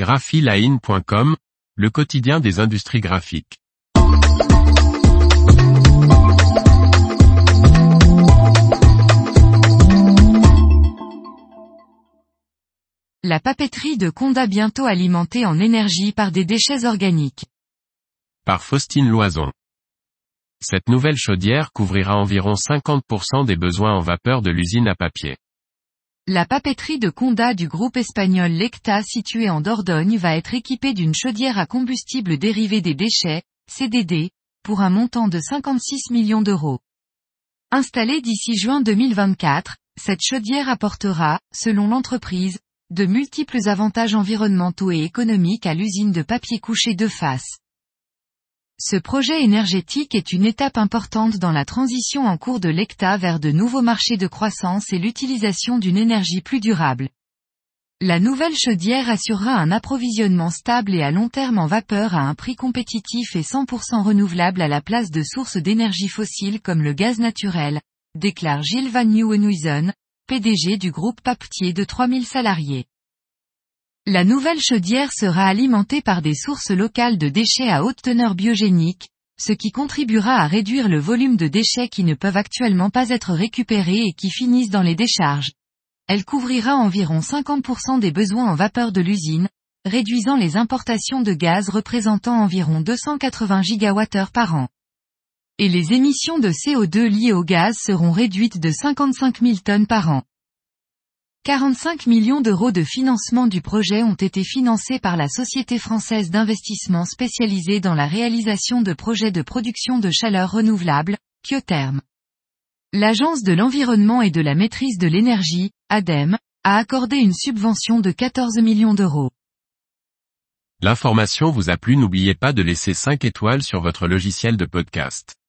graphiline.com, le quotidien des industries graphiques. La papeterie de Conda bientôt alimentée en énergie par des déchets organiques. Par Faustine Loison. Cette nouvelle chaudière couvrira environ 50% des besoins en vapeur de l'usine à papier. La papeterie de Conda du groupe espagnol Lecta située en Dordogne va être équipée d'une chaudière à combustible dérivé des déchets, CDD, pour un montant de 56 millions d'euros. Installée d'ici juin 2024, cette chaudière apportera, selon l'entreprise, de multiples avantages environnementaux et économiques à l'usine de papier couché de face. Ce projet énergétique est une étape importante dans la transition en cours de l'ECTA vers de nouveaux marchés de croissance et l'utilisation d'une énergie plus durable. La nouvelle chaudière assurera un approvisionnement stable et à long terme en vapeur à un prix compétitif et 100% renouvelable à la place de sources d'énergie fossile comme le gaz naturel, déclare Gilles Van Nieuwenhuizen, PDG du groupe Papetier de 3000 salariés. La nouvelle chaudière sera alimentée par des sources locales de déchets à haute teneur biogénique, ce qui contribuera à réduire le volume de déchets qui ne peuvent actuellement pas être récupérés et qui finissent dans les décharges. Elle couvrira environ 50% des besoins en vapeur de l'usine, réduisant les importations de gaz représentant environ 280 gigawattheures par an. Et les émissions de CO2 liées au gaz seront réduites de 55 000 tonnes par an. 45 millions d'euros de financement du projet ont été financés par la Société française d'investissement spécialisée dans la réalisation de projets de production de chaleur renouvelable, Kyotherm. L'Agence de l'environnement et de la maîtrise de l'énergie, ADEME, a accordé une subvention de 14 millions d'euros. L'information vous a plu n'oubliez pas de laisser 5 étoiles sur votre logiciel de podcast.